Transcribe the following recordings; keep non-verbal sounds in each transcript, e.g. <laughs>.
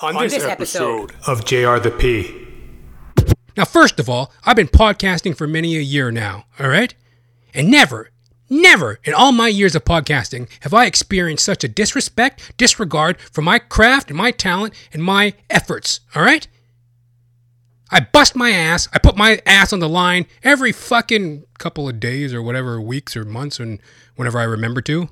on, On this, this episode, episode. of JR the P. Now, first of all, I've been podcasting for many a year now, all right? And never, never in all my years of podcasting have I experienced such a disrespect, disregard for my craft and my talent and my efforts, all right? I bust my ass, I put my ass on the line every fucking couple of days or whatever, weeks or months, and whenever I remember to,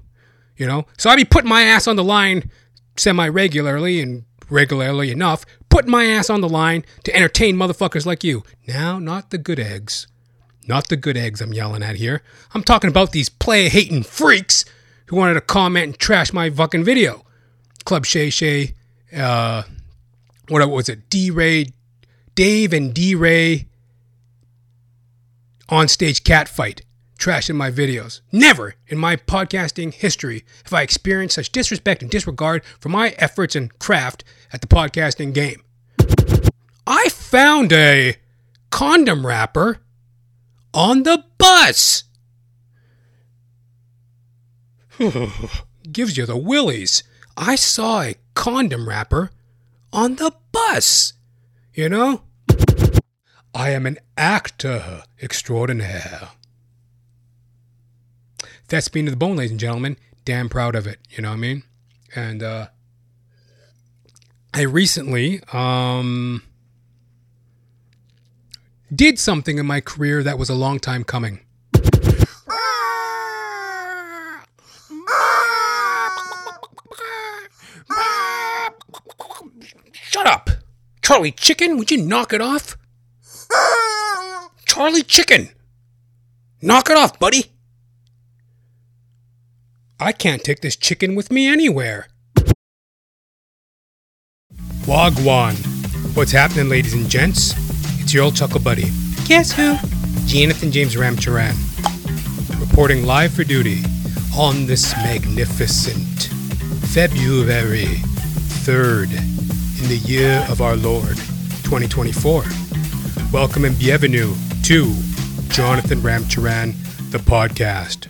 you know? So I be putting my ass on the line semi regularly and regularly enough, putting my ass on the line to entertain motherfuckers like you. Now, not the good eggs. Not the good eggs I'm yelling at here. I'm talking about these play hating freaks who wanted to comment and trash my fucking video. Club Shay Shay, uh, what was it? DeRay, Dave and DeRay on stage cat fight, trashing my videos. Never in my podcasting history have I experienced such disrespect and disregard for my efforts and craft at the podcasting game. I found a condom wrapper on the bus. <sighs> Gives you the willies. I saw a condom wrapper on the bus. You know? I am an actor extraordinaire. That's being to the bone, ladies and gentlemen. Damn proud of it. You know what I mean? And uh, I recently um, did something in my career that was a long time coming. Shut up! Charlie Chicken, would you knock it off? Charlie Chicken! Knock it off, buddy! I can't take this chicken with me anywhere. Wagwan. What's happening, ladies and gents? It's your old chuckle buddy. Guess who? Jonathan James Ramcharan. Reporting live for duty on this magnificent February 3rd in the year of our Lord, 2024. Welcome and bienvenue to Jonathan Ramcharan, the podcast.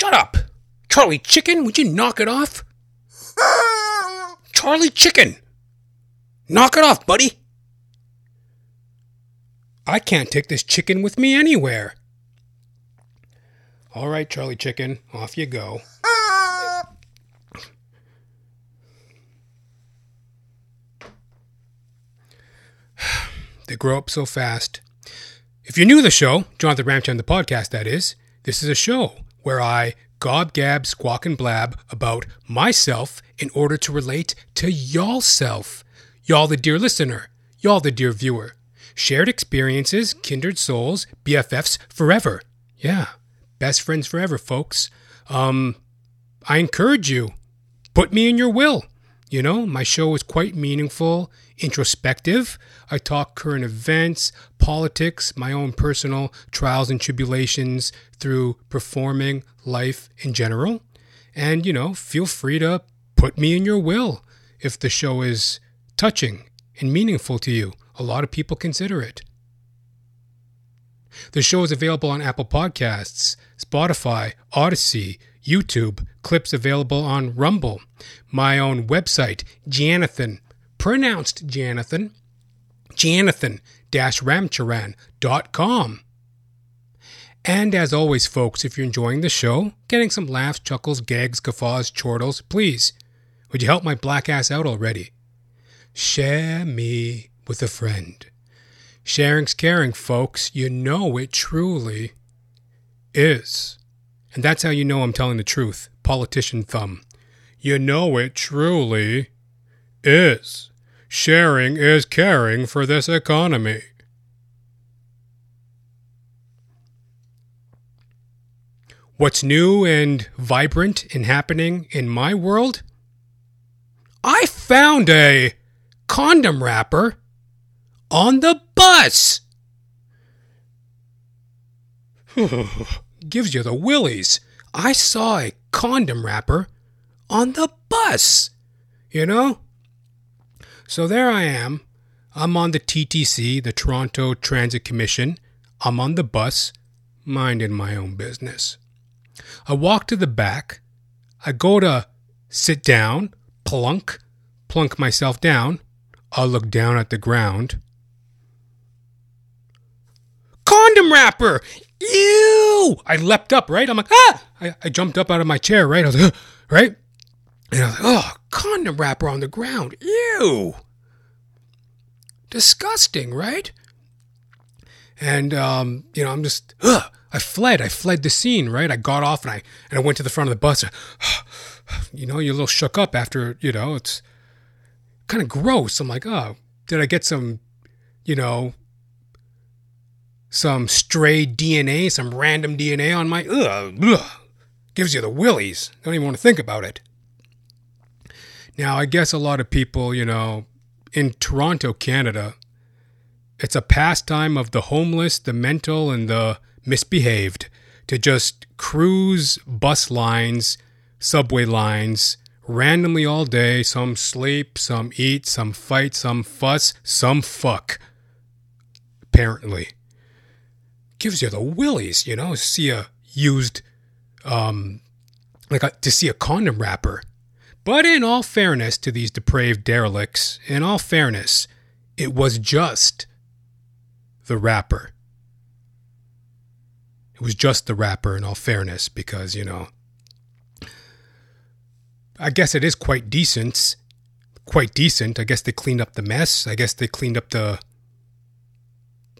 Shut up! Charlie Chicken, would you knock it off? Charlie Chicken! Knock it off, buddy! I can't take this chicken with me anywhere. All right, Charlie Chicken, off you go. <sighs> they grow up so fast. If you're new to the show, Jonathan Ramcharan, the podcast, that is, this is a show where I gob, gab, squawk, and blab about myself in order to relate to y'all self. Y'all, the dear listener. Y'all, the dear viewer. Shared experiences, kindred souls, BFFs forever. Yeah, best friends forever, folks. Um, I encourage you, put me in your will. You know, my show is quite meaningful, introspective. I talk current events, politics, my own personal trials and tribulations through performing life in general. And, you know, feel free to put me in your will if the show is touching and meaningful to you. A lot of people consider it. The show is available on Apple Podcasts, Spotify, Odysee, YouTube, clips available on Rumble, my own website, Janathan, pronounced Janathan, janathan-ramcharan.com. And as always, folks, if you're enjoying the show, getting some laughs, chuckles, gags, guffaws, chortles, please, would you help my black ass out already? Share me with a friend. Sharing's caring, folks. You know it truly is. And that's how you know I'm telling the truth. Politician thumb. You know it truly is. Sharing is caring for this economy. What's new and vibrant and happening in my world? I found a condom wrapper on the bus. <laughs> Gives you the willies. I saw a condom wrapper on the bus. You know? So there I am. I'm on the TTC, the Toronto Transit Commission. I'm on the bus. minding my own business. I walk to the back. I go to sit down, plunk, plunk myself down. I look down at the ground. Condom wrapper! Ew! I leapt up, right? I'm like, ah! I, I jumped up out of my chair, right? I was like, <gasps> right? And I was like, oh, condom wrapper on the ground. Ew! Disgusting, right? And, um, you know, I'm just, ugh. I fled. I fled the scene, right? I got off and I and I went to the front of the bus. <sighs> You know, you're a little shook up after, you know, it's kind of gross. I'm like, oh, did I get some, you know, some stray DNA, some random DNA on my ugh, ugh, gives you the willies. Don't even want to think about it. Now, I guess a lot of people, you know, in Toronto, Canada, it's a pastime of the homeless, the mental, and the misbehaved to just cruise bus lines, subway lines, randomly all day. Some sleep, some eat, some fight, some fuss, some fuck. Apparently. Gives you the willies, you know, see a used, um, like a, to see a condom wrapper. But in all fairness to these depraved derelicts, in all fairness, it was just the wrapper. It was just the wrapper, in all fairness, because, you know, I guess it is quite decent. Quite decent. I guess they cleaned up the mess. I guess they cleaned up the,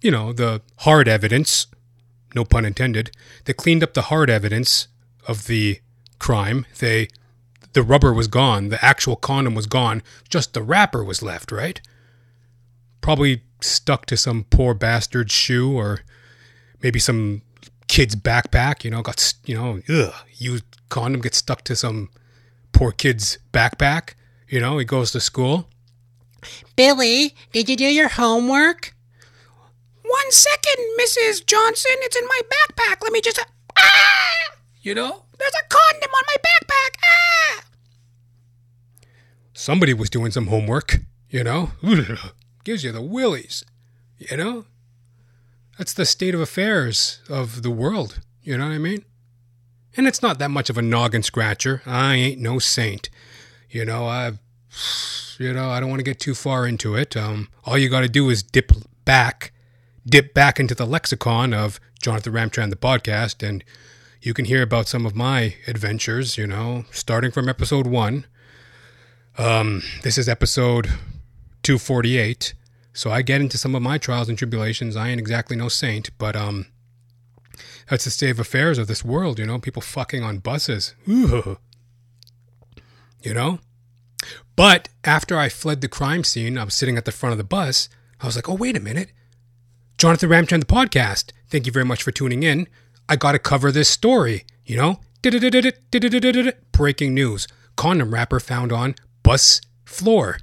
you know, the hard evidence. No pun intended. They cleaned up the hard evidence of the crime. They, the rubber was gone. The actual condom was gone. Just the wrapper was left, right? Probably stuck to some poor bastard's shoe or maybe some kid's backpack, you know, got, you know, ugh, used condom gets stuck to some poor kid's backpack. You know, he goes to school. Billy, did you do your homework? One second, Mrs. Johnson. It's in my backpack. Let me just. Ah! You know, there's a condom on my backpack. Ah! Somebody was doing some homework, you know? <laughs> Gives you the willies, you know? That's the state of affairs of the world. You know what I mean? And it's not that much of a noggin scratcher. I ain't no saint. You know, I, <sighs> you know, I don't want to get too far into it. Um, all you got to do is dip back, dip back into the lexicon of Jonathan Ramcharan, the podcast, and you can hear about some of my adventures. You know, starting from episode one. Um, this is episode two forty eight. So I get into some of my trials and tribulations. I ain't exactly no saint, but um, that's the state of affairs of this world. You know, people fucking on buses. Ooh. <laughs> You know. But after I fled the crime scene, I was sitting at the front of the bus. I was like, oh wait a minute, Jonathan Ramcharan, the podcast. Thank you very much for tuning in. I got to cover this story. You know, breaking news: condom wrapper found on bus floor.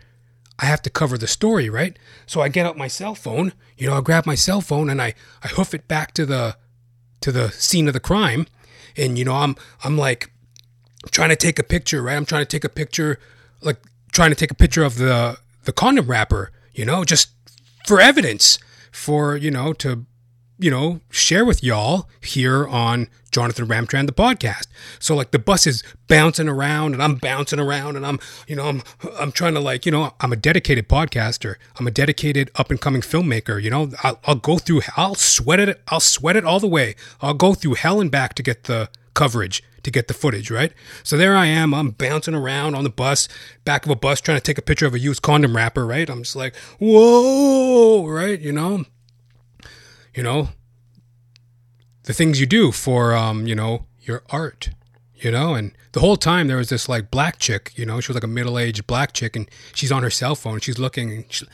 I have to cover the story, right? So I get out my cell phone, you know, I grab my cell phone and I, I hoof it back to the to the scene of the crime. And you know, I'm I'm like trying to take a picture, right? I'm trying to take a picture like trying to take a picture of the the condom wrapper, you know, just for evidence for, you know, to you know, share with y'all here on Jonathan Ramcharan, the podcast. So like the bus is bouncing around and I'm bouncing around and I'm, you know, I'm, I'm trying to like, you know, I'm a dedicated podcaster. I'm a dedicated up and coming filmmaker. You know, I'll, I'll go through, I'll sweat it. I'll sweat it all the way. I'll go through hell and back to get the coverage to get the footage, right? So there I am, I'm bouncing around on the bus, back of a bus, trying to take a picture of a used condom wrapper, right? I'm just like, whoa, right? You know, you know, the things you do for, um, you know, your art, you know, and the whole time there was this like black chick, you know, she was like a middle aged black chick, and she's on her cell phone, she's looking, and she,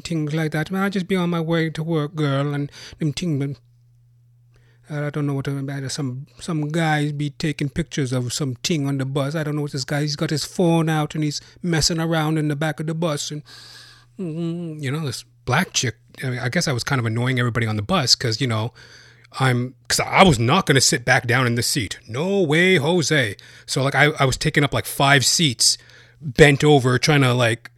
things like that. I just be on my way to work, girl, and them things. I don't know what I'm about some some guys be taking pictures of some thing on the bus. I don't know what this guy. He's got his phone out and he's messing around in the back of the bus, and mm, you know this black chick. I, mean, I guess I was kind of annoying everybody on the bus because you know I'm because I was not going to sit back down in the seat. No way, Jose. So like I, I was taking up like five seats, bent over, trying to like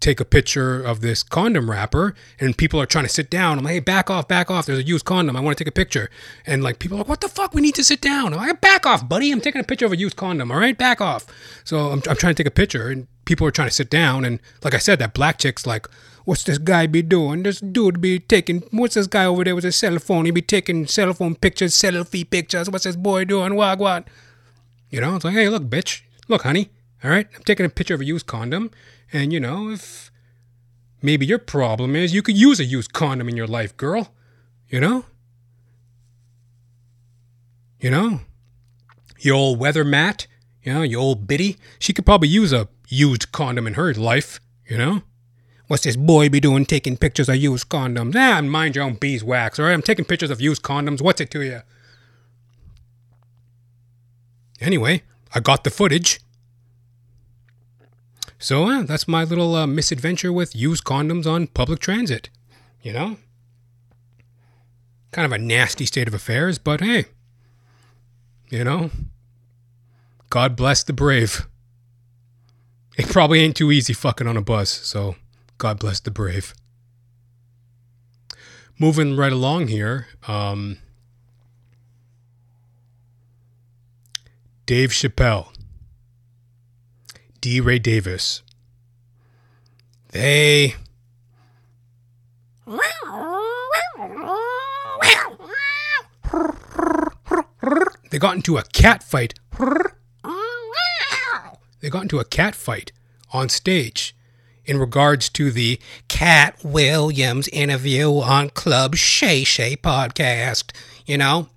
take a picture of this condom wrapper and people are trying to sit down. I'm like, hey, back off, back off. There's a used condom. I want to take a picture. And like people are like, what the fuck? We need to sit down. I'm like, back off, buddy. I'm taking a picture of a used condom. All right, back off. So I'm, I'm trying to take a picture and people are trying to sit down. And like I said, that black chick's like, what's this guy be doing? This dude be taking, what's this guy over there with his cell phone? He be taking cell phone pictures, selfie pictures. What's this boy doing? Wag, what? You know, it's like, hey, look, bitch. Look, honey. All right, I'm taking a picture of a used condom. And, you know, if maybe your problem is you could use a used condom in your life, girl. You know? You know? You old weather mat, know, you old biddy. She could probably use a used condom in her life, you know? What's this boy be doing taking pictures of used condoms? Ah, mind your own beeswax, all right? I'm taking pictures of used condoms. What's it to you? Anyway, I got the footage. So uh, that's my little uh, misadventure with used condoms on public transit. You know? Kind of a nasty state of affairs, but hey, you know, God bless the brave. It probably ain't too easy fucking on a bus, so God bless the brave. Moving right along here, um, Dave Chappelle. DeRay Davis. They. <laughs> They got into a cat fight. They got into a cat fight on stage in regards to the Katt Williams interview on Club Shay Shay podcast. You know,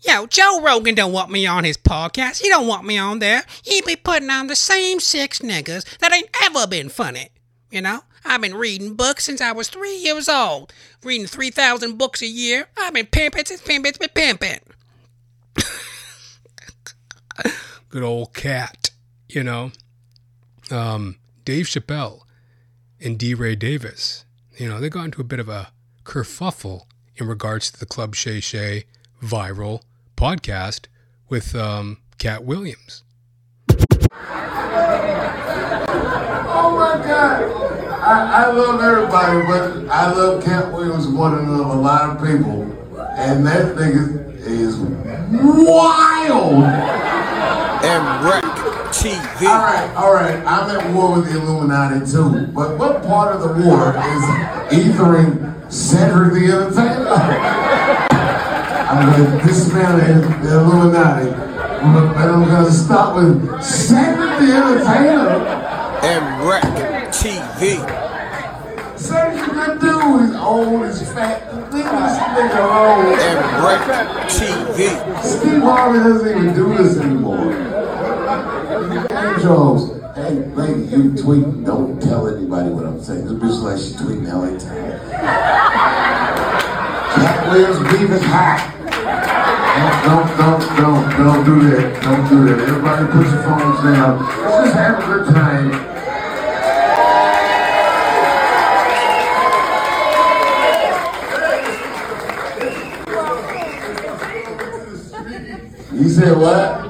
Yo, Joe Rogan don't want me on his podcast. He don't want me on there. He be putting on the same six niggas that ain't ever been funny. You know? I've been reading books since I was three years old. Reading 3,000 books a year. I've been pimping since pimping been pimping. <laughs> Good old cat, you know? Um, Dave Chappelle and DeRay Davis, you know, they got into a bit of a kerfuffle in regards to the Club Shay Shay viral podcast with um, Katt Williams. Oh my God. I, I love everybody, but I love Katt Williams more than a lot of people. And that nigga is wild. And Wreck TV. All right, all right. I'm at war with the Illuminati too. But what part of the war is ethering Cedric the Entertainer? <laughs> I'm going to dismantle the Illuminati. But I'm going to stop with Cedric the Entertainer. and Wreck TV. Cedric's a good dude. He's old, he's fat. And Wreck TV. Steve Harvey doesn't even do this anymore. Angels, hey, lady, you tweet. Don't tell anybody what I'm saying. This bitch like she tweeting LA Times. Katt Williams beef is hot. Don't, don't, don't, don't, don't do that. Don't do that. Everybody put your phones down. Let's just have a good time. You said what?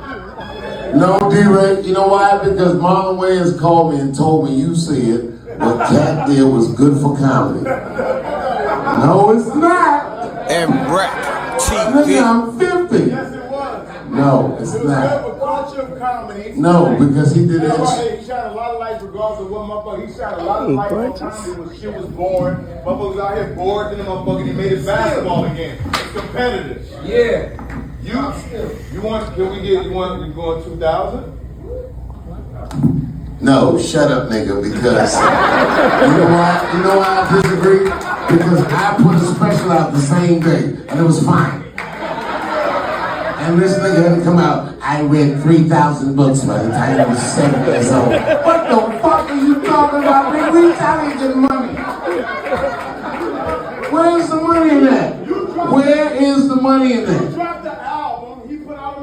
No, DeRay. You know why? Because Marlon Wayans called me and told me you said what Katt did was good for comedy. No, it's not. And Wreck Nigga, TV. I'm 50. Yes, it was. No, it's Have not. a culture of comedy. No, because he did You know that why? shit. He shot a lot of lights regardless of what motherfucker. He shot a lot of lights on comedy when shit was born. Motherfuckers out here bored in the motherfucker. And he made it basketball again. It's competitive. Yeah. You, you want? Can we get? You want? We going 2000? No, shut up, nigga, because you know why? You know why I disagree? Because I put a special out the same day, and it was fine. And this nigga had come out. I read 3,000 books by the time I was seven years old. What the fuck are you talking about? We trying to get money. Where's the money in that? Where is the money in that? dropped the album. He put out a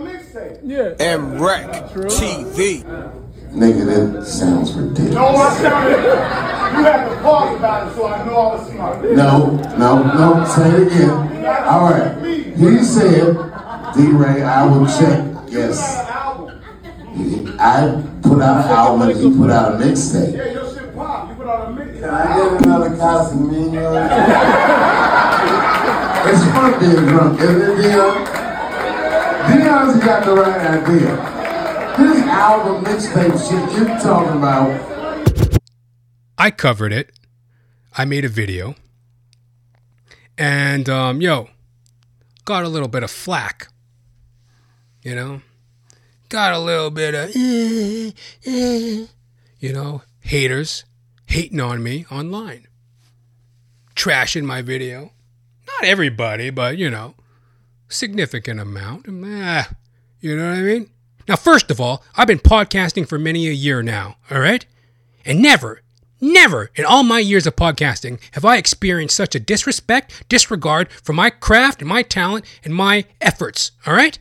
mixtape. And Wreck TV. Nigga, that sounds ridiculous. No, I sounded. You had to pause about it, so I know I was smart. No, no, no, say it again. All right. He said, DeRay, I will check. Yes. I put out an album and he put out a mixtape. Yeah, your about a minute. Can I get another Casamigos? <laughs> it's fun being drunk, isn't it, Deon? Deon's got the right idea. This album mixtape shit you're talking about. I covered it. I made a video. And, um, yo, got a little bit of flack. You know? Got a little bit of, eh, eh, you know, haters hating on me online. Trashing my video. Not everybody, but, you know, significant amount. Eh, you know what I mean? Now, first of all, I've been podcasting for many a year now, all right? And never, never in all my years of podcasting have I experienced such a disrespect, disregard for my craft and my talent and my efforts, all right?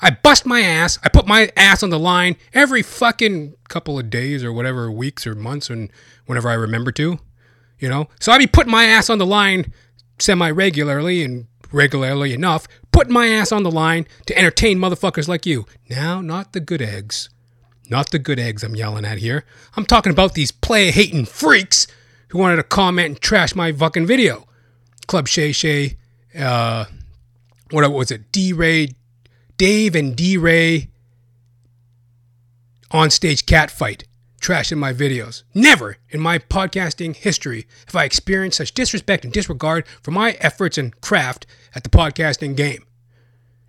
I bust my ass. I put my ass on the line every fucking couple of days or whatever, weeks or months, and whenever I remember to, you know? So I be putting my ass on the line semi regularly and regularly enough, putting my ass on the line to entertain motherfuckers like you. Now, not the good eggs. Not the good eggs I'm yelling at here. I'm talking about these play hating freaks who wanted to comment and trash my fucking video. Club Shay Shay, uh, what was it? DeRay, Dave and DeRay on stage cat fight, trashing my videos. Never in my podcasting history have I experienced such disrespect and disregard for my efforts and craft at the podcasting game.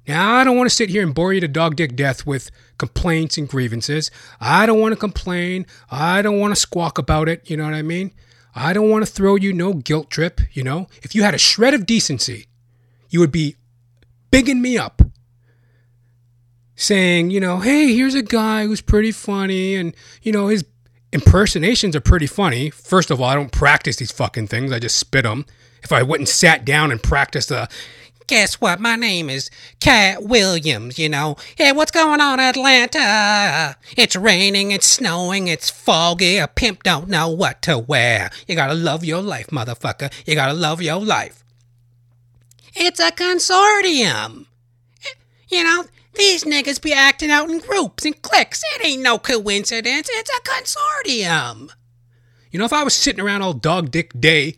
Now, I don't want to sit here and bore you to dog dick death with complaints and grievances. I don't want to complain. I don't want to squawk about it. You know what I mean? I don't want to throw you no guilt trip. You know, if you had a shred of decency, you would be bigging me up, saying, you know, hey, here's a guy who's pretty funny, and you know his impersonations are pretty funny. First of all, I don't practice these fucking things. I just spit them. If I and sat down and practiced the Guess what? My name is Katt Williams, you know. Hey, what's going on, Atlanta? It's raining, it's snowing, it's foggy. A pimp don't know what to wear. You gotta love your life, motherfucker. You gotta love your life. It's a consortium. You know, these niggas be acting out in groups and cliques. It ain't no coincidence. It's a consortium. You know, if I was sitting around all dog dick day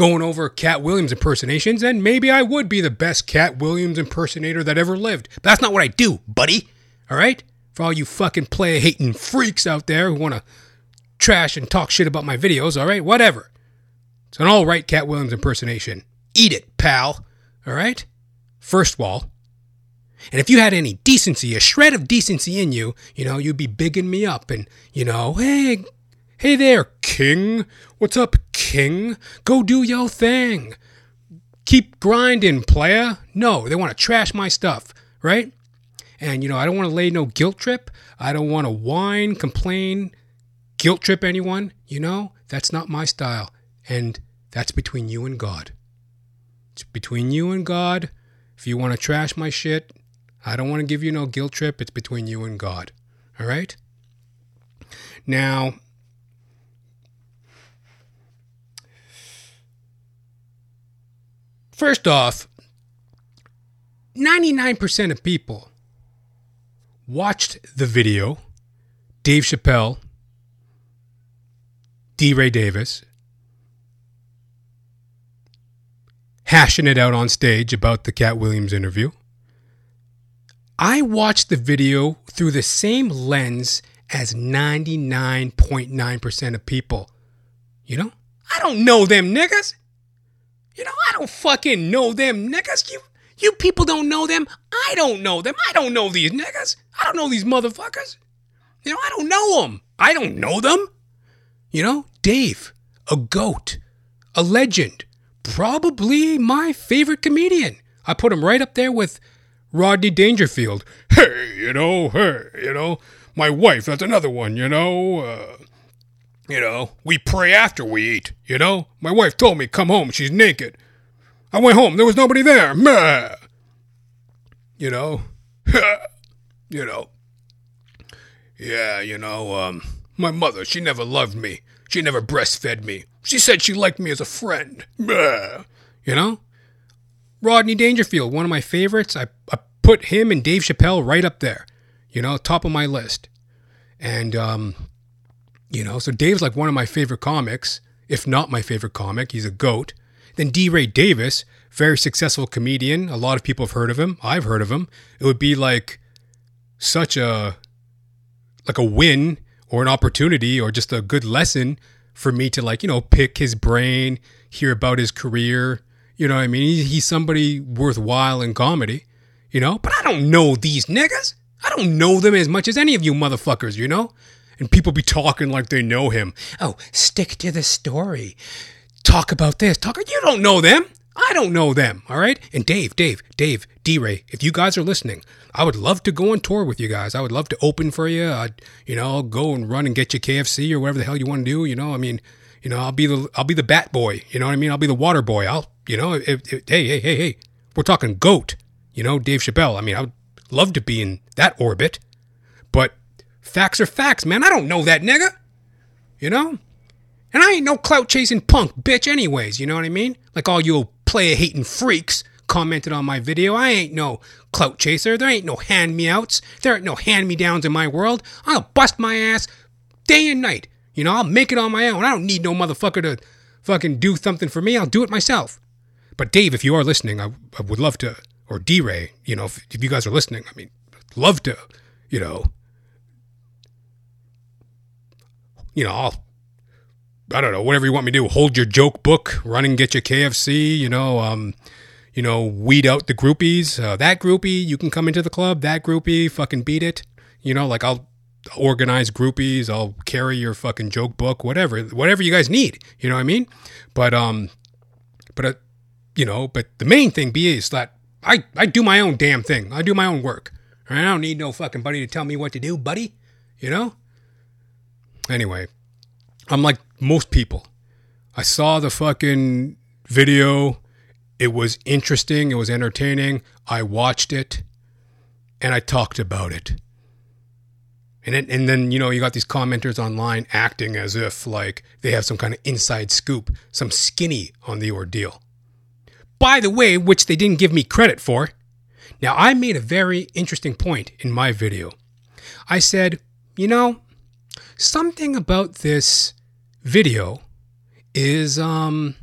going over Katt Williams impersonations, then maybe I would be the best Katt Williams impersonator that ever lived. But that's not what I do, buddy. All right? For all you fucking play hating freaks out there who want to trash and talk shit about my videos, all right? Whatever. It's an all right Katt Williams impersonation. Eat it, pal. All right? First of all, and if you had any decency, a shred of decency in you, you know, you'd be bigging me up and, you know, hey, hey there, King. What's up, King? Go do your thing. Keep grinding, playa. No, they want to trash my stuff, right? And, you know, I don't want to lay no guilt trip. I don't want to whine, complain, guilt trip anyone. You know, that's not my style. And that's between you and God. It's between you and God. If you want to trash my shit, I don't want to give you no guilt trip. It's between you and God. All right? Now, first off, 99% of people watched the video, Dave Chappelle, DeRay Davis, hashing it out on stage about the Katt Williams interview. I watched the video through the same lens as 99.9% of people. You know? I don't know them niggas. You know, I don't fucking know them niggas. You you people don't know them. I don't know them. I don't know these niggas. I don't know these motherfuckers. You know, I don't know them. I don't know them. You know, Dave, a goat, a legend, probably my favorite comedian. I put him right up there with Rodney Dangerfield. Hey, you know, hey, you know, my wife, that's another one, you know. Uh, you know, we pray after we eat, you know. My wife told me come home, she's naked. I went home, there was nobody there. Meh. You know, <laughs> you know. Yeah, you know, um, my mother, she never loved me. She never breastfed me. She said she liked me as a friend. Meh. You know? Rodney Dangerfield, one of my favorites. I, I put him and Dave Chappelle right up there, you know, top of my list. And, um, You know, so Dave's like one of my favorite comics, if not my favorite comic. He's a goat. Then DeRay Davis, very successful comedian. A lot of people have heard of him. I've heard of him. It would be like such a like a win or an opportunity or just a good lesson for me to like, you know, pick his brain, hear about his career. You know what I mean? He's somebody worthwhile in comedy, you know? But I don't know these niggas. I don't know them as much as any of you motherfuckers, you know? And people be talking like they know him. Oh, stick to the story. Talk about this. Talk. You don't know them. I don't know them. All right. And Dave, Dave, Dave, DeRay, if you guys are listening, I would love to go on tour with you guys. I would love to open for you. I'd, you know, go and run and get you KFC or whatever the hell you want to do. You know, I mean, you know, I'll be the I'll be the bat boy. You know what I mean? I'll be the water boy. I'll, you know, if, if, hey, hey, hey, hey, we're talking goat. You know, Dave Chappelle. I mean, I would love to be in that orbit, facts are facts, man. I don't know that nigga. You know, and I ain't no clout chasing punk bitch, anyways. You know what I mean? Like all you player hating freaks commented on my video. I ain't no clout chaser. There ain't no hand me outs. There ain't no hand me downs in my world. I'll bust my ass day and night. You know, I'll make it on my own. I don't need no motherfucker to fucking do something for me. I'll do it myself. But Dave, if you are listening, I, I would love to, or DeRay, you know, if, if you guys are listening, I mean, love to, you know, you know, I'll I don't know, whatever you want me to do. Hold your joke book, run and get your KFC, you know, um, you know, weed out the groupies. Uh, that groupie, you can come into the club. That groupie, fucking beat it. You know, like I'll organize groupies. I'll carry your fucking joke book, whatever, whatever you guys need. You know what I mean? But um, but uh, you know, but the main thing be is that I I do my own damn thing. I do my own work. I don't need no fucking buddy to tell me what to do, buddy. You know. Anyway, I'm like most people. I saw the fucking video. It was interesting. It was entertaining. I watched it and I talked about it. And then, and then, you know, you got these commenters online acting as if like they have some kind of inside scoop, some skinny on the ordeal. By the way, which they didn't give me credit for. Now, I made a very interesting point in my video. I said, you know, something about this video is um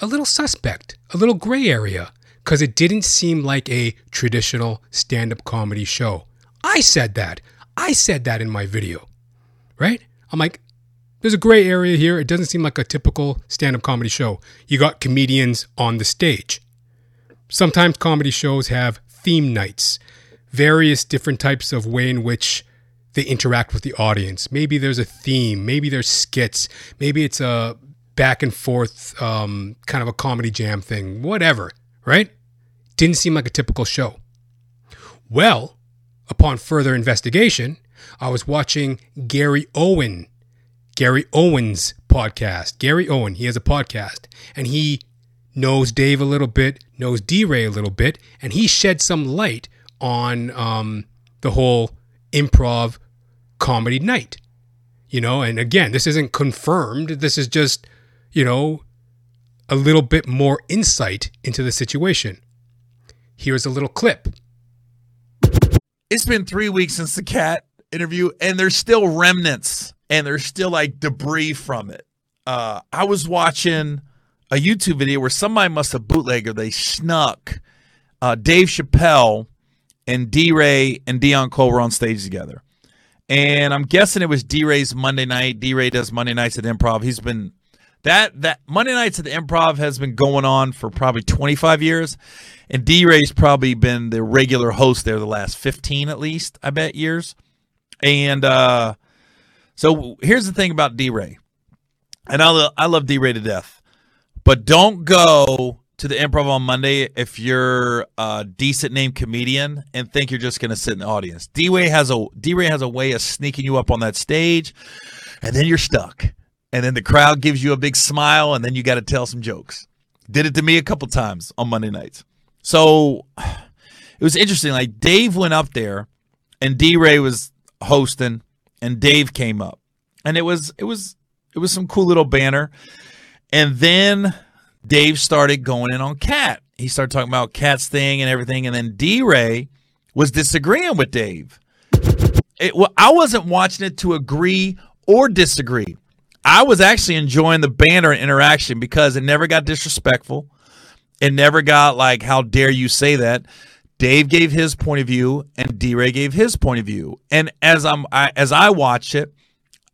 a little suspect, a little gray area, because it didn't seem like a traditional stand up comedy show. I said that. I said that in my video, right? I'm like, there's a gray area here. It doesn't seem like a typical stand up comedy show. You got comedians on the stage. Sometimes comedy shows have theme nights, various different types of way in which they interact with the audience. Maybe there's a theme. Maybe there's skits. Maybe it's a back and forth um, kind of a comedy jam thing. Whatever, right? Didn't seem like a typical show. Well, upon further investigation, I was watching Gary Owen, Gary Owen's podcast. Gary Owen, he has a podcast, and he knows Dave a little bit, knows DeRay a little bit, and he shed some light on um, the whole improv comedy night. You know, and again, this isn't confirmed. This is just, you know, a little bit more insight into the situation. Here's a little clip. It's been three weeks since the cat interview, and there's still remnants and there's still like debris from it. Uh, I was watching a YouTube video where somebody must have bootlegged or they snuck uh, Dave Chappelle and DeRay and Deon Cole were on stage together. And I'm guessing it was DeRay's Monday night. DeRay does Monday nights at Improv. He's been that that Monday nights at the Improv has been going on for probably 25 years, and DeRay's probably been the regular host there the last 15 at least. I bet years. And uh, so here's the thing about DeRay, and I love, I love DeRay to death, but don't go to the improv on Monday if you're a decent name comedian and think you're just going to sit in the audience. DeRay has a DeRay has a way of sneaking you up on that stage, and then you're stuck. And then the crowd gives you a big smile, and then you got to tell some jokes. Did it to me a couple times on Monday nights. So it was interesting. Like Dave went up there, and DeRay was hosting, and Dave came up, and it was it was it was some cool little banner. And then Dave started going in on Katt. He started talking about Katt's thing and everything, and then DeRay was disagreeing with Dave. It, well, I wasn't watching it to agree or disagree. I was actually enjoying the banter and interaction because it never got disrespectful. It never got like, how dare you say that? Dave gave his point of view and DeRay gave his point of view. And as I'm I, as I watch it,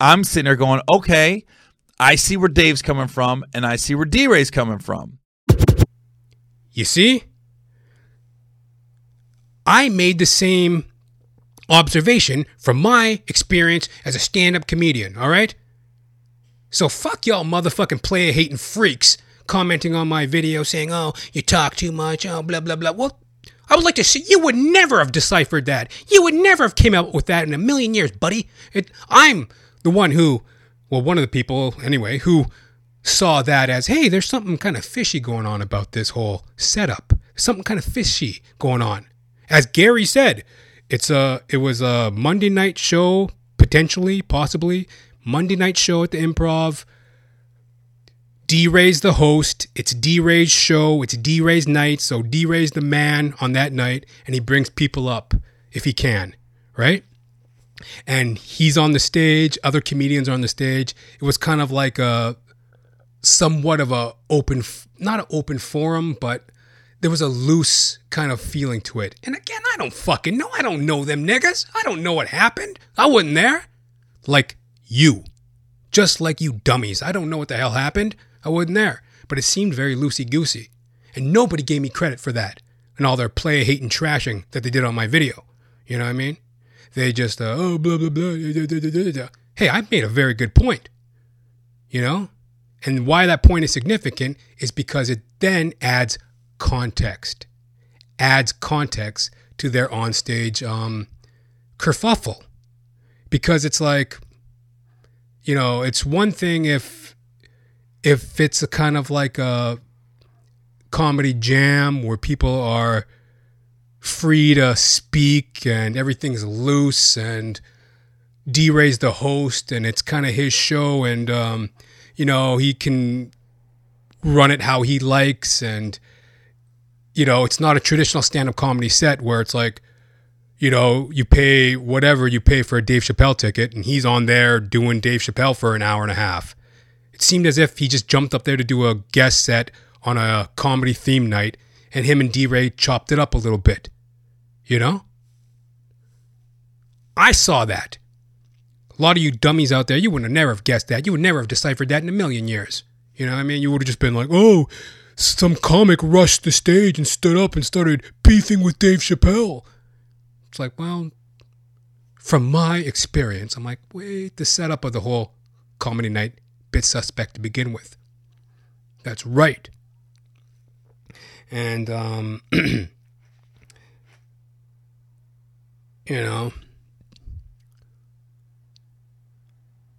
I'm sitting there going, okay, I see where Dave's coming from and I see where DeRay's coming from. You see? I made the same observation from my experience as a stand up comedian, all right? So fuck y'all motherfucking player hating freaks commenting on my video saying, oh, you talk too much, oh, blah, blah, blah. Well, I would like to see, you would never have deciphered that. You would never have came out with that in a million years, buddy. It, I'm the one who, well, one of the people, anyway, who saw that as, hey, there's something kind of fishy going on about this whole setup. Something kind of fishy going on. As Gary said, it's a it was a Monday night show, potentially, possibly Monday night show at the Improv. DeRay's the host. It's DeRay's show. It's DeRay's night. So DeRay's the man on that night, and he brings people up if he can, right? And he's on the stage. Other comedians are on the stage. It was kind of like a somewhat of a open, not an open forum, but there was a loose kind of feeling to it. And again, I don't fucking know. I don't know them niggas. I don't know what happened. I wasn't there. Like you. Just like you dummies. I don't know what the hell happened. I wasn't there. But it seemed very loosey goosey. And nobody gave me credit for that and all their play hating trashing that they did on my video. You know what I mean? They just, uh, oh, blah, blah, blah. Hey, I made a very good point. You know? And why that point is significant is because it then adds context, adds context to their onstage um, kerfuffle. Because it's like, you know, it's one thing if if it's a kind of like a comedy jam where people are free to speak and everything's loose and DeRay's the host and it's kind of his show and um, you know he can run it how he likes and you know it's not a traditional stand-up comedy set where it's like you know you pay whatever you pay for a Dave Chappelle ticket and he's on there doing Dave Chappelle for an hour and a half. It seemed as if he just jumped up there to do a guest set on a comedy theme night and him and DeRay chopped it up a little bit you know I saw that a lot of you dummies out there, you would have never have guessed that. You would never have deciphered that in a million years. You know what I mean? You would have just been like, oh, some comic rushed the stage and stood up and started beefing with Dave Chappelle. It's like, well, from my experience, I'm like, wait, the setup of the whole comedy night bit suspect to begin with. That's right. And, um, <clears throat> you know,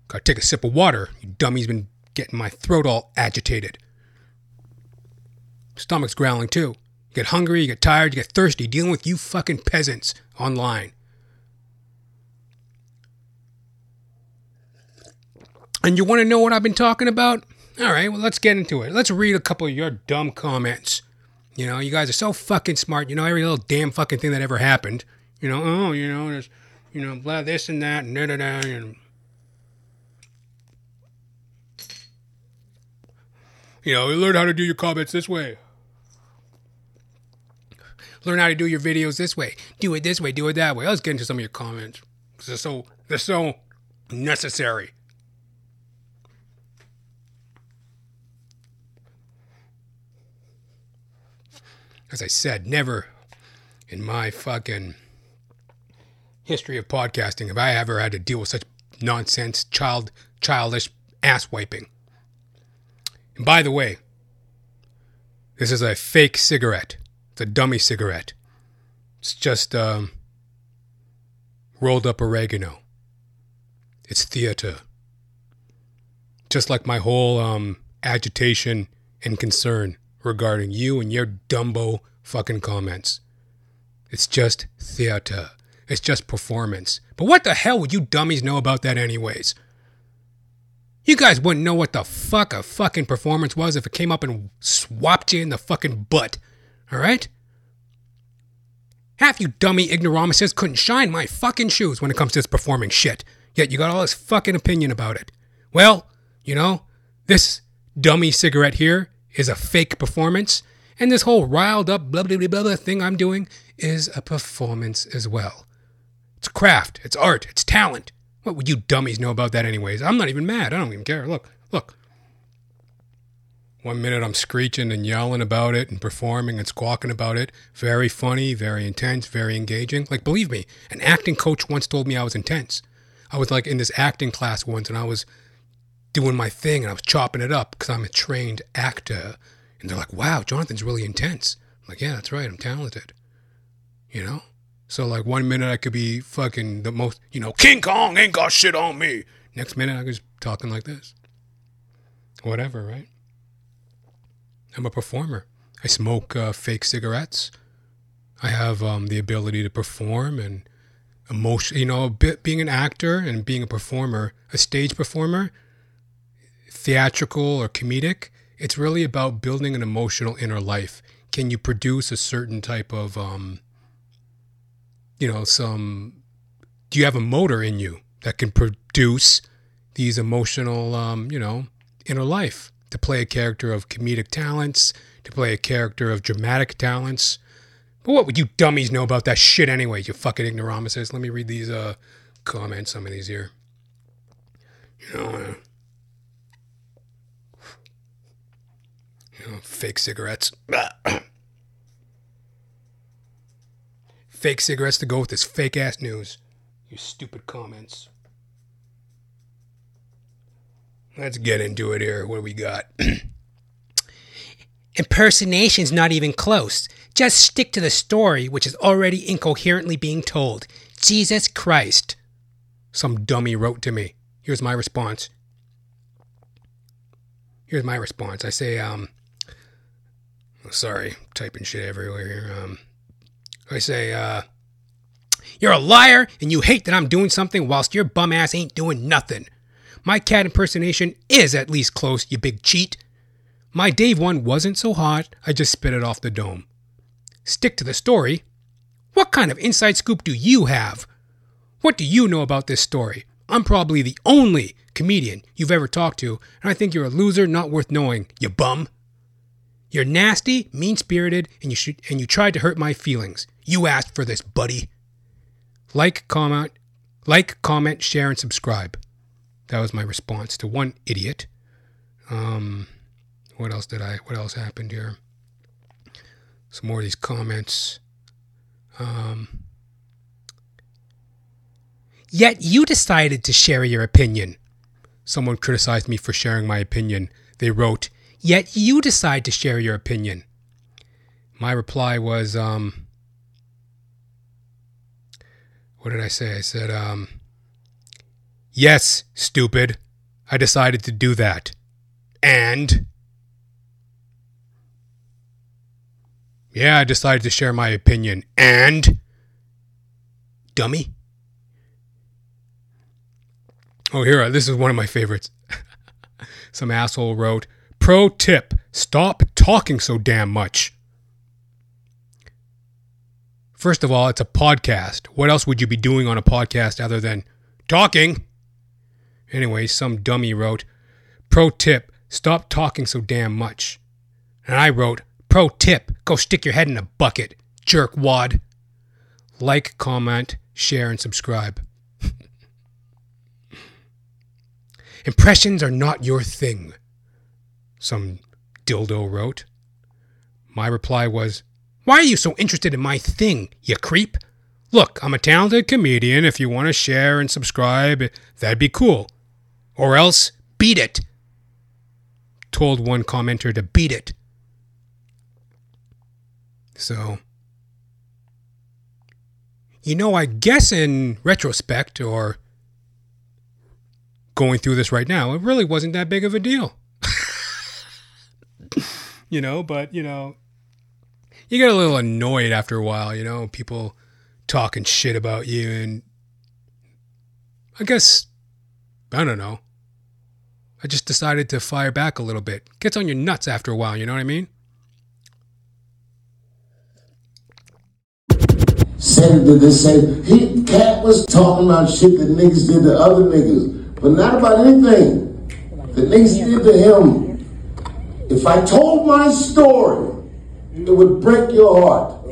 Gotta take a sip of water. You dummy's been getting my throat all agitated. Stomach's growling too. You get hungry, you get tired, you get thirsty, dealing with you fucking peasants online. And you want to know what I've been talking about? All right, well, let's get into it. Let's read a couple of your dumb comments. You know, you guys are so fucking smart. You know every little damn fucking thing that ever happened. You know, oh, you know, there's, you know, blah, this and that, and da da da. And, you know, learn how to do your comments this way. Learn how to do your videos this way. Do it this way. Do it that way. Let's get into some of your comments. They're so they're so necessary. As I said, never in my fucking history of podcasting have I ever had to deal with such nonsense, child, childish ass wiping. And by the way, this is a fake cigarette. It's a dummy cigarette. It's just um, rolled up oregano. It's theater. Just like my whole um, agitation and concern regarding you and your dumbo fucking comments. It's just theater. It's just performance. But what the hell would you dummies know about that, anyways? You guys wouldn't know what the fuck a fucking performance was if it came up and swapped you in the fucking butt. Alright? Half you dummy ignoramuses couldn't shine my fucking shoes when it comes to this performing shit. Yet you got all this fucking opinion about it. Well, you know, this dummy cigarette here is a fake performance, and this whole riled up blah blah blah, blah thing I'm doing is a performance as well. It's craft, it's art, it's talent. What would you dummies know about that, anyways? I'm not even mad. I don't even care. Look, look. One minute I'm screeching and yelling about it and performing and squawking about it. Very funny, very intense, very engaging. Like, believe me, an acting coach once told me I was intense. I was like in this acting class once and I was doing my thing and I was chopping it up because I'm a trained actor. And they're like, wow, Jonathan's really intense. I'm like, yeah, that's right. I'm talented. You know? So, like, one minute I could be fucking the most, you know, King Kong ain't got shit on me. Next minute I was talking like this. Whatever, right? I'm a performer. I smoke uh, fake cigarettes. I have um, the ability to perform and emotion. You know, being an actor and being a performer, a stage performer, theatrical or comedic. It's really about building an emotional inner life. Can you produce a certain type of, um, you know, some? Do you have a motor in you that can produce these emotional, um, you know, inner life? to play a character of comedic talents, to play a character of dramatic talents. But what would you dummies know about that shit anyway, you fucking ignoramuses? Let me read these uh, comments, some of these here. You know, uh, you know fake cigarettes. <clears throat> fake cigarettes to go with this fake ass news. You stupid comments. Let's get into it here. What do we got? <clears throat> Impersonation's not even close. Just stick to the story, which is already incoherently being told. Jesus Christ. Some dummy wrote to me. Here's my response. Here's my response. I say, um, sorry, typing shit everywhere here. Um, I say, uh, you're a liar and you hate that I'm doing something whilst your bum ass ain't doing nothing. My Katt impersonation is at least close, you big cheat. My Dave one wasn't so hot, I just spit it off the dome. Stick to the story. What kind of inside scoop do you have? What do you know about this story? I'm probably the only comedian you've ever talked to, and I think you're a loser not worth knowing, you bum. You're nasty, mean spirited, and you should, and you tried to hurt my feelings. You asked for this, buddy. Like, comment, like, comment, share, and subscribe. That was my response to one idiot. Um, what else did I? What else happened here? Some more of these comments. Um, Yet you decided to share your opinion. someone criticized me for sharing my opinion. They wrote, Yet you decide to share your opinion. my reply was, um, what did I say? I said, um, yes, stupid. I decided to do that. And, yeah, I decided to share my opinion. And, dummy. Oh, here, this is one of my favorites. <laughs> Some asshole wrote, Pro tip stop talking so damn much. First of all, it's a podcast. What else would you be doing on a podcast other than talking? Anyway, some dummy wrote, Pro tip stop talking so damn much. And I wrote, Pro tip go stick your head in a bucket, jerk wad. Like, comment, share, and subscribe. <laughs> Impressions are not your thing, some dildo wrote. My reply was, Why are you so interested in my thing, you creep? Look, I'm a talented comedian. If you want to share and subscribe, that'd be cool. Or else, beat it. Told one commenter to beat it. So, you know, I guess in retrospect, or going through this right now, it really wasn't that big of a deal. <laughs> you know, but, you know, you get a little annoyed after a while, you know, people talking shit about you. And I guess, I don't know. I just decided to fire back a little bit. Gets on your nuts after a while, you know what I mean? to this, said he Katt was talking about shit that niggas did to other niggas, but not about anything that niggas did to him. If I told my story, it would break your heart.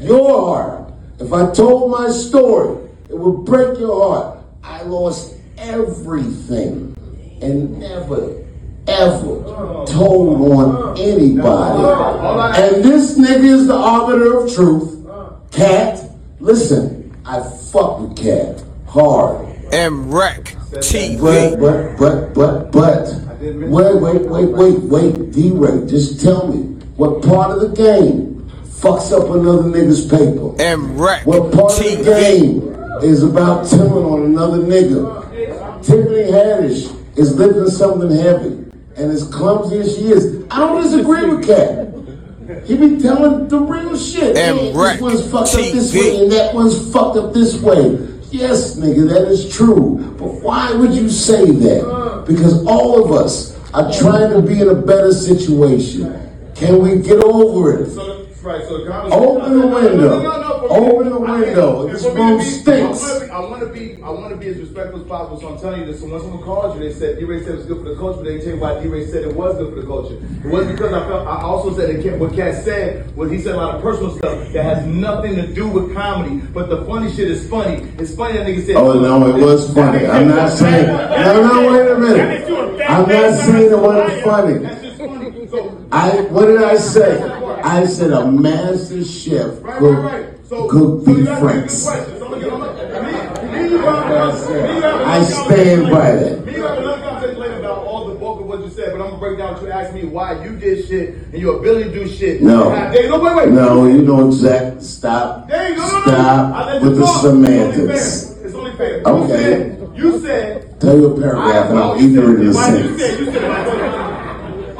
Your heart. If I told my story, it would break your heart. I lost everything and never, ever told on anybody. And this nigga is the arbiter of truth. Katt, listen, I fuck with Katt hard. MREC But, TV. but, but, but, but, wait, wait, wait, wait, wait, DeRay, just tell me, what part of the game fucks up another nigga's paper? MREC What part of the game is about tilling on another nigga? Tiffany Haddish is lifting something heavy, and as clumsy as she is, I don't disagree with Katt. He be telling the real shit. And this one's fucked up this way, and that one's fucked up this way. Yes, nigga, that is true. But why would you say that? Because all of us are trying to be in a better situation. Can we get over it? So, right, so Open the window. No, no, no, Open the window. This for me to room stinks. I want to be, I want to be as respectful as possible. So I'm telling you this. So when someone called you, they said DeRay said it was good for the culture. But they tell you why DeRay said it was good for the culture. It wasn't because I felt. I also said that Katt- what Katt said was he said a lot of personal stuff that has nothing to do with comedy. But the funny shit is funny. It's funny that nigga said. Oh no, it was funny. I'm not saying. No, no, wait a minute. I'm not saying it wasn't funny. That's just funny. So I what did I say? I said a master chef Right, could right, right. So, cook so you beef asked me a good franks. So I'm gonna get on my- me- me, you have another- me, you have I stand by that. Me, you have another conversation later about all the bulk of what you said, but I'm gonna break down what you asked me why you did shit and your ability to do shit. No. Hey, no, wait, wait. No, you know exactly. Stop. Hey, no, no, no. Stop you with the talk. It's only fair. semantics. It's only fair. You Okay. said, you said. Tell you a paragraph, and no, I'm you ignorant in a why you said, you said,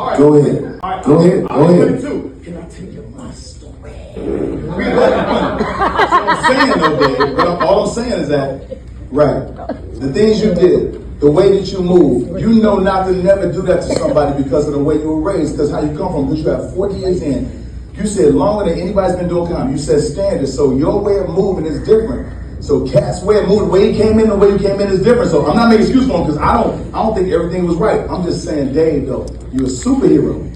right. Go ahead. All right, Go I'll- ahead. Go ahead. too. Can I tell you my story? We let it. That's what I'm saying, though, Dave. But I'm- all I'm saying is that, right, the things you did, the way that you move, you know not to never do that to somebody because of the way you were raised, because how you come from, because you have 40 years in. You said longer than anybody's been doing comedy. You said standards, so your way of moving is different. So Katt's way of the way he came in, the way you came in is different. So I'm not making excuse for him because I don't, I don't think everything was right. I'm just saying, Dave, though, you're a superhero.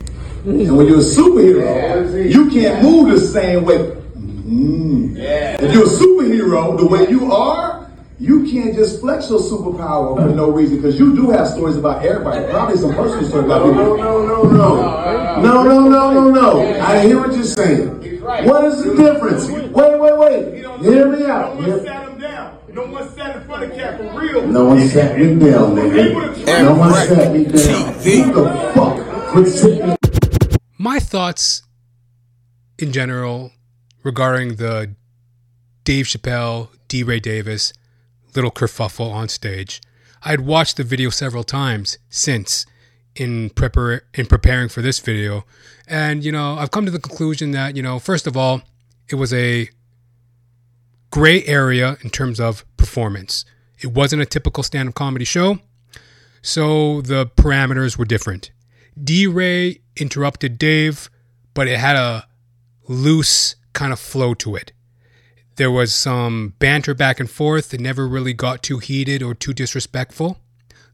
And when you're a superhero, you can't move the same way. Mm. If you're a superhero, the way you are, you can't just flex your superpower for no reason because you do have stories about everybody. Probably some personal stories about people. No, no, no, no, no, no, no, no, no. I hear what you're saying. What is the difference? Wait, wait, wait. Hear me out. No one sat him down. No one sat in front of Katt for real. No one sat me down, nigga. No one sat me down. Who the fuck would sit me My thoughts in general regarding the Dave Chappelle, DeRay Davis little kerfuffle on stage. I had watched the video several times since in prepar- in preparing for this video, and you know I've come to the conclusion that you know first of all it was a gray area in terms of performance. It wasn't a typical stand-up comedy show, so the parameters were different. DeRay interrupted Dave, but it had a loose kind of flow to it. There was some banter back and forth. It never really got too heated or too disrespectful.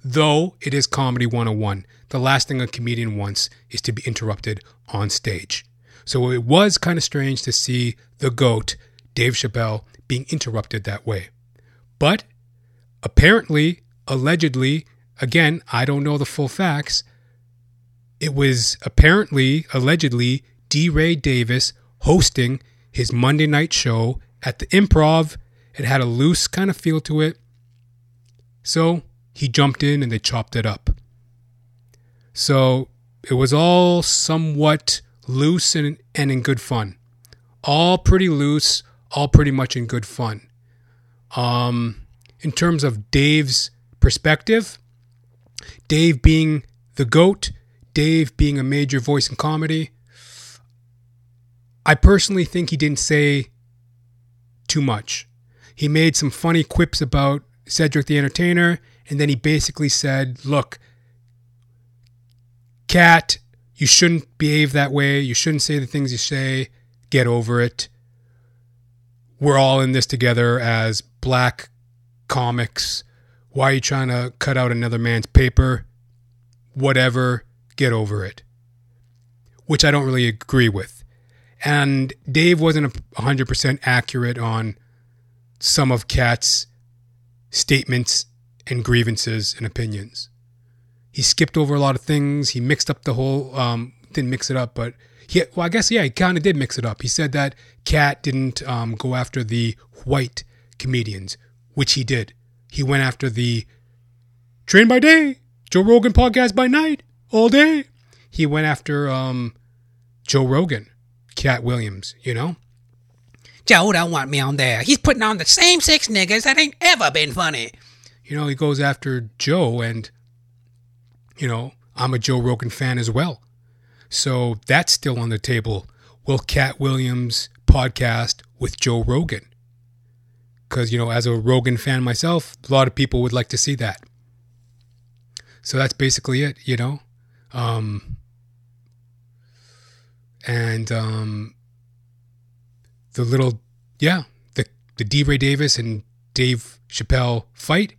Though it is comedy 101. The last thing a comedian wants is to be interrupted on stage. So it was kind of strange to see the GOAT, Dave Chappelle, being interrupted that way. But apparently, allegedly, again, I don't know the full facts, it was apparently, allegedly, DeRay Davis hosting his Monday night show at the improv. It had a loose kind of feel to it. So he jumped in and they chopped it up. So it was all somewhat loose and, and in good fun. All pretty loose, all pretty much in good fun. Um, in terms of Dave's perspective, Dave being the GOAT, Dave being a major voice in comedy, I personally think he didn't say too much. He made some funny quips about Cedric the Entertainer, and then he basically said, Look, Katt, you shouldn't behave that way. You shouldn't say the things you say. Get over it. we're all in this together as black comics. Why are you trying to cut out another man's paper? Whatever, get over it. Which I don't really agree with. And Dave wasn't 100% accurate on some of Katt's statements and grievances and opinions. He skipped over a lot of things. He mixed up the whole, um, didn't mix it up, but he, well, I guess, yeah, he kind of did mix it up. He said that Katt didn't um, go after the white comedians, which he did. He went after the Train by Day, Joe Rogan podcast by night, all day. He went after um, Joe Rogan, Katt Williams, you know? Joe don't want me on there. He's putting on the same six niggas that ain't ever been funny. You know, he goes after Joe, and, you know, I'm a Joe Rogan fan as well. So that's still on the table. Will Katt Williams podcast with Joe Rogan? Because, you know, as a Rogan fan myself, a lot of people would like to see that. So that's basically it, you know? Um, and um, the little, yeah, the, the DeRay Davis and Dave Chappelle fight,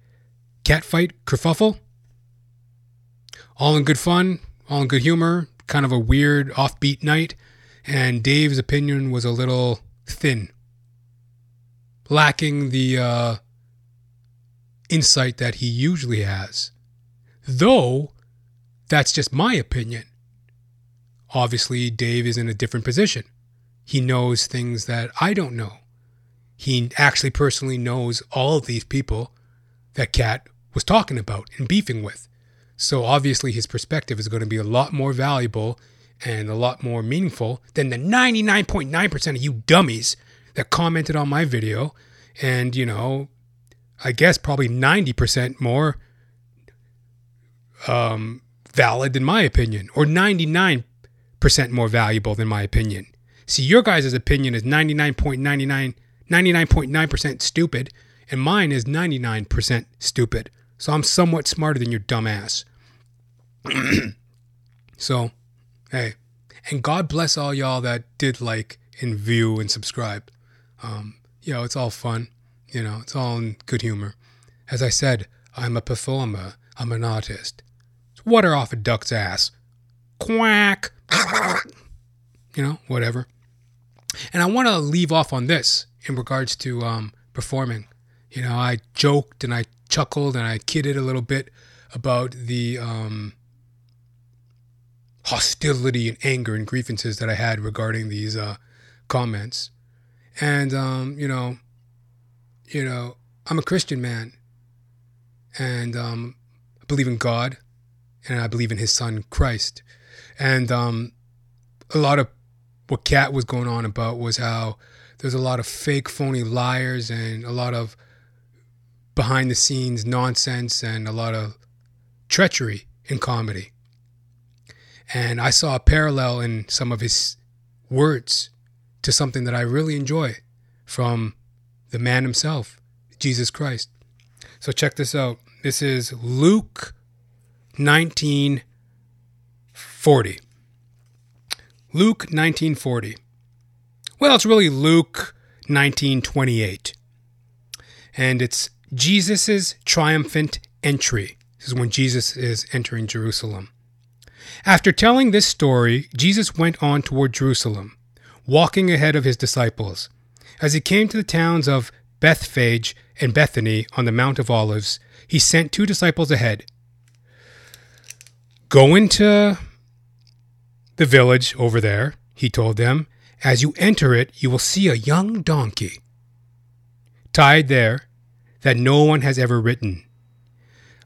cat fight, kerfuffle. All in good fun, all in good humor, kind of a weird offbeat night. And Dave's opinion was a little thin, lacking the uh, insight that he usually has. Though, that's just my opinion. Obviously, Dave is in a different position. He knows things that I don't know. He actually personally knows all of these people that Katt was talking about and beefing with. So obviously, his perspective is going to be a lot more valuable and a lot more meaningful than the 99.9% of you dummies that commented on my video. And, you know, I guess probably 90% more um, valid than my opinion, or 99% more valuable than my opinion. See, your guys' opinion is 99.99, 99.9% stupid, and mine is 99% stupid. So I'm somewhat smarter than your dumb ass. <clears throat> so, hey, and God bless all y'all that did like and view and subscribe. Um, you know, it's all fun. You know, it's all in good humor. As I said, I'm a performer. I'm an artist. It's water off a duck's ass. Quack. <laughs> you know, whatever. And I want to leave off on this in regards to um, performing. You know, I joked and I chuckled and I kidded a little bit about the um, hostility and anger and grievances that I had regarding these uh, comments. And um, you know, you know, I'm a Christian man, and um, I believe in God, and I believe in His Son Christ. And um, a lot of what Katt was going on about was how there's a lot of fake, phony liars and a lot of behind the scenes nonsense and a lot of treachery in comedy. And I saw a parallel in some of his words to something that I really enjoy from the man himself, Jesus Christ. So check this out. This is Luke 1940. Luke 1940. Well, it's really Luke 1928. And it's Jesus' triumphant entry. This is when Jesus is entering Jerusalem. After telling this story, Jesus went on toward Jerusalem, walking ahead of his disciples. As he came to the towns of Bethphage and Bethany on the Mount of Olives, he sent two disciples ahead. Go into the village over there, he told them. As you enter it, you will see a young donkey tied there that no one has ever ridden.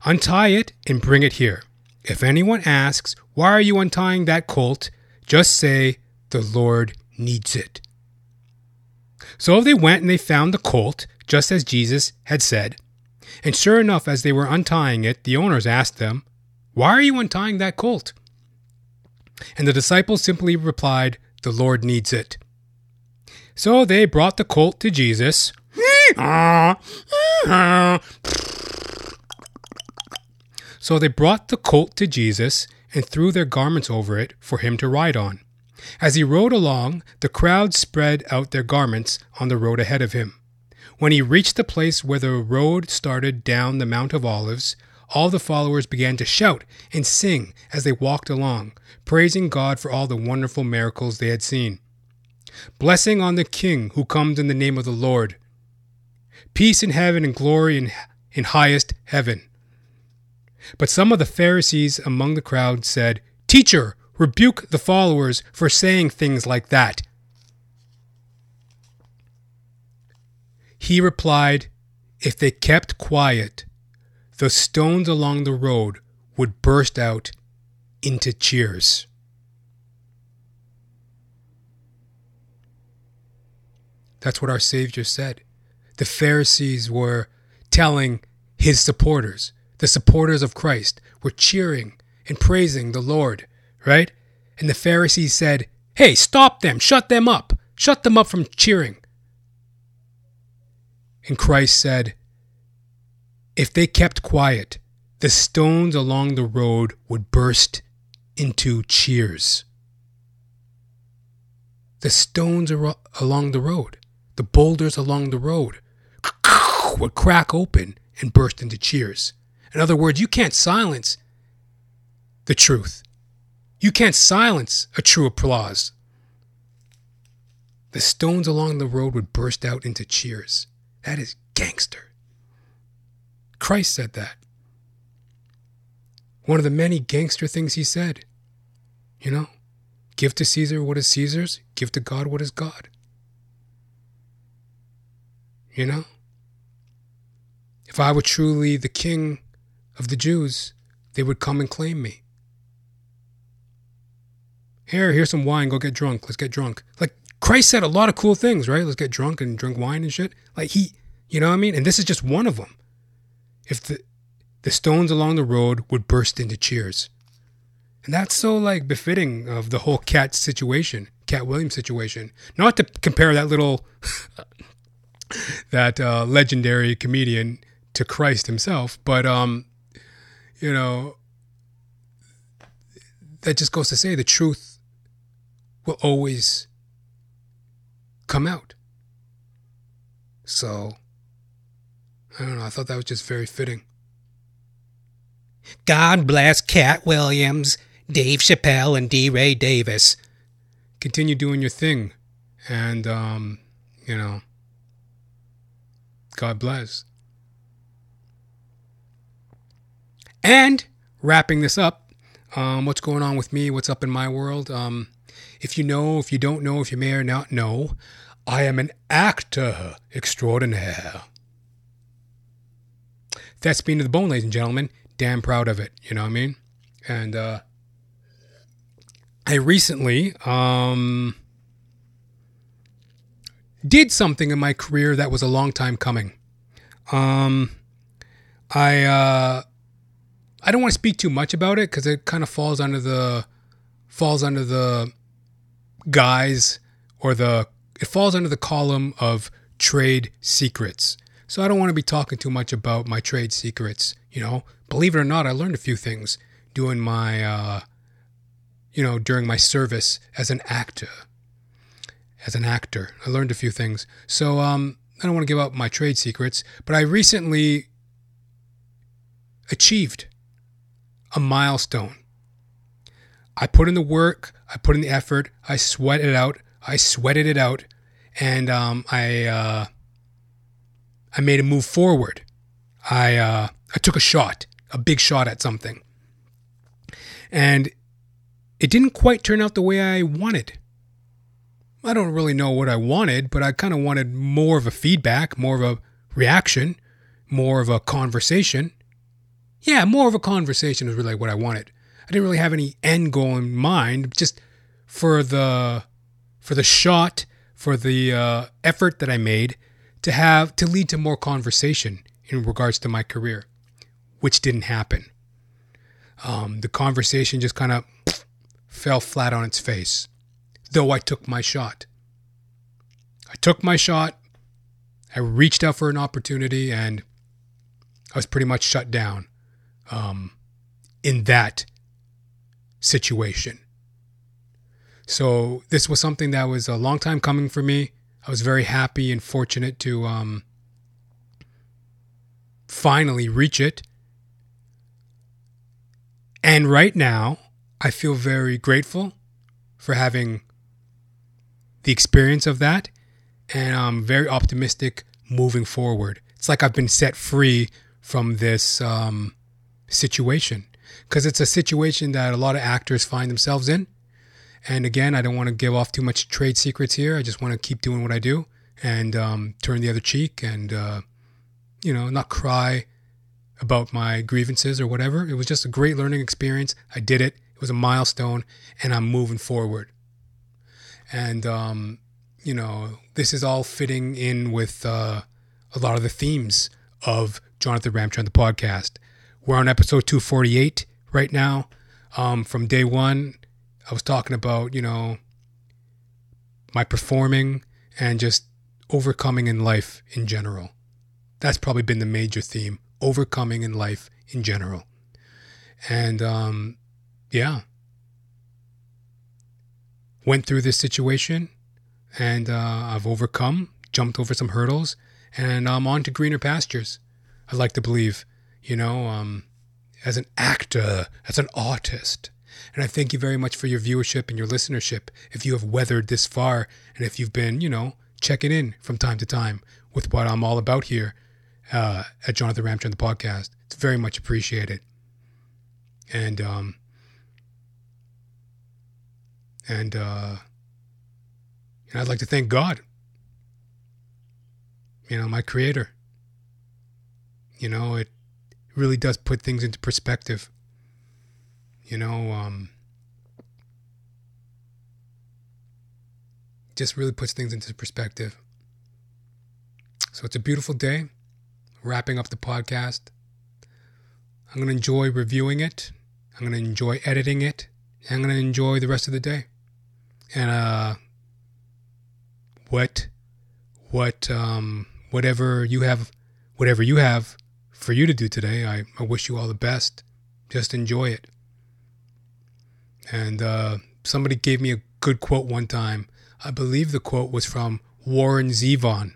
Untie it and bring it here. If anyone asks, Why are you untying that colt? just say, The Lord needs it. So they went and they found the colt, just as Jesus had said. And sure enough, as they were untying it, the owners asked them, Why are you untying that colt? And the disciples simply replied, The Lord needs it. So they brought the colt to Jesus. <laughs> So they brought the colt to Jesus and threw their garments over it for him to ride on. As he rode along, the crowd spread out their garments on the road ahead of him. When he reached the place where the road started down the Mount of Olives, all the followers began to shout and sing as they walked along, praising God for all the wonderful miracles they had seen. Blessing on the King who comes in the name of the Lord. Peace in heaven and glory in, in highest heaven. But some of the Pharisees among the crowd said, Teacher, rebuke the followers for saying things like that. He replied, If they kept quiet, the stones along the road would burst out into cheers. That's what our Savior said. The Pharisees were telling his supporters, the supporters of Christ, were cheering and praising the Lord, right? And the Pharisees said, Hey, stop them, shut them up, shut them up from cheering. And Christ said, If they kept quiet, the stones along the road would burst into cheers. The stones along the road, the boulders along the road, <clears throat> would crack open and burst into cheers. In other words, you can't silence the truth. You can't silence a true applause. The stones along the road would burst out into cheers. That is gangster. Christ said that. One of the many gangster things he said. You know, give to Caesar what is Caesar's, give to God what is God. You know? If I were truly the king of the Jews, they would come and claim me. Here, here's some wine, go get drunk. Let's get drunk. Like Christ said a lot of cool things, right? Let's get drunk and drink wine and shit. Like he, you know what I mean? And this is just one of them. If the the stones along the road would burst into cheers. And that's so like befitting of the whole cat situation, Katt Williams situation. Not to compare that little <laughs> that uh, legendary comedian to Christ himself, but um, you know, that just goes to say the truth will always come out. So, I don't know. I thought that was just very fitting. God bless Katt Williams, Dave Chappelle, and DeRay Davis. Continue doing your thing, and um, you know, God bless. And wrapping this up, um, what's going on with me? What's up in my world? Um, if you know, if you don't know, if you may or not know, I am an actor extraordinaire. That's been to the bone, ladies and gentlemen. Damn proud of it. You know what I mean? And uh, I recently um, did something in my career that was a long time coming. Um, I uh, I don't want to speak too much about it because it kind of falls under the falls under the guise or the it falls under the column of trade secrets. So I don't want to be talking too much about my trade secrets. You know, believe it or not, I learned a few things doing my, uh, you know, during my service as an actor. As an actor, I learned a few things. So um, I don't want to give up my trade secrets, but I recently achieved a milestone. I put in the work, I put in the effort, I sweated it out, I sweated it out, and um, I uh, I made a move forward. I uh, I took a shot, a big shot at something, and it didn't quite turn out the way I wanted. I don't really know what I wanted, but I kind of wanted more of a feedback, more of a reaction, more of a conversation. Yeah, more of a conversation is really what I wanted. I didn't really have any end goal in mind, just for the for the shot, for the uh, effort that I made to have to lead to more conversation in regards to my career, which didn't happen. Um, the conversation just kind of fell flat on its face, though I took my shot. I took my shot. I reached out for an opportunity, and I was pretty much shut down um, in that situation. So this was something that was a long time coming for me. I was very happy and fortunate to um, finally reach it. And right now, I feel very grateful for having the experience of that. And I'm very optimistic moving forward. It's like I've been set free from this um, situation because it's a situation that a lot of actors find themselves in. And again, I don't want to give off too much trade secrets here. I just want to keep doing what I do and um, turn the other cheek and, uh, you know, not cry about my grievances or whatever. It was just a great learning experience. I did it. It was a milestone, and I'm moving forward. And, um, you know, this is all fitting in with uh, a lot of the themes of Jonathan Ramcharan, the podcast. We're on episode 248 right now. Um, from day one, I was talking about, you know, my performing and just overcoming in life in general. That's probably been the major theme overcoming in life in general. And um, yeah, went through this situation and uh, I've overcome, jumped over some hurdles, and I'm on to greener pastures. I'd like to believe, you know, um, as an actor, as an artist. And I thank you very much for your viewership and your listenership. If you have weathered this far, and if you've been, you know, checking in from time to time with what I'm all about here uh, at Jonathan Ramcharan, the podcast, it's very much appreciated. And um, and uh, and I'd like to thank God. You know, my Creator. You know, it really does put things into perspective. You know, um, just really puts things into perspective. So it's a beautiful day. Wrapping up the podcast. I'm going to enjoy reviewing it. I'm going to enjoy editing it. I'm going to enjoy the rest of the day. And uh, what, what, um, whatever you have, whatever you have for you to do today, I, I wish you all the best. Just enjoy it. And uh, somebody gave me a good quote one time. I believe the quote was from Warren Zevon.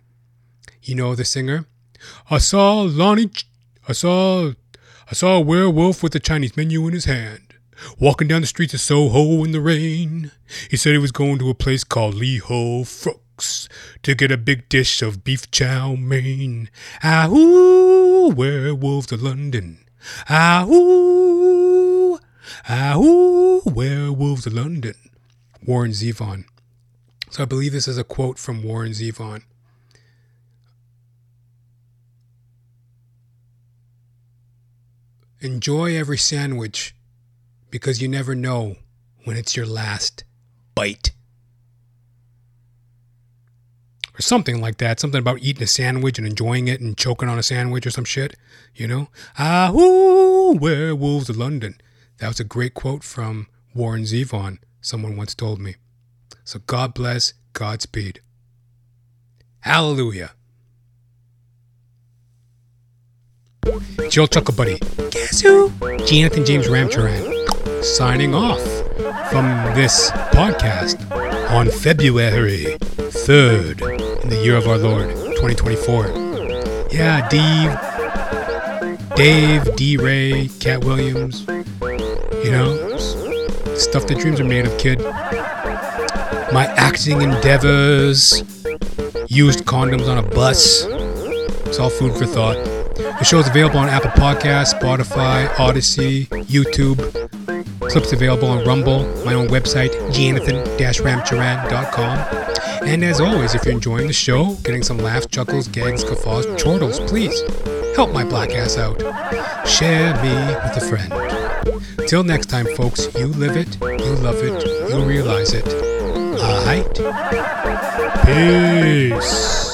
You know the singer? I saw Lonnie, Ch- I saw, I saw a werewolf with a Chinese menu in his hand, walking down the streets of Soho in the rain. He said he was going to a place called Lee Ho Frooks to get a big dish of beef chow mein. Ahoo, werewolves of London. Ahoo, ahoo, werewolves of London. Warren Zevon. So I believe this is a quote from Warren Zevon. Enjoy every sandwich because you never know when it's your last bite. Or something like that. Something about eating a sandwich and enjoying it and choking on a sandwich or some shit. You know? Ah, Ahoo, werewolves of London. That was a great quote from Warren Zevon, someone once told me. So God bless, Godspeed. Hallelujah. Your Chuckle Buddy. Guess who? Jonathan James Ramcharan. Signing off from this podcast on February 3rd in the year of our Lord, 2024. Yeah, Dave, Dave, D. Ray, Katt Williams, you know, stuff that dreams are made of, kid. My acting endeavors, used condoms on a bus. It's all food for thought. The show is available on Apple Podcasts, Spotify, Odysee, YouTube. Clips available on Rumble, my own website, jonathan-ramcharan.com. And as always, if you're enjoying the show, getting some laughs, chuckles, gags, guffaws, chortles, please help my black ass out. Share me with a friend. Till next time, folks, you live it, you love it, you realize it. Alright? Peace.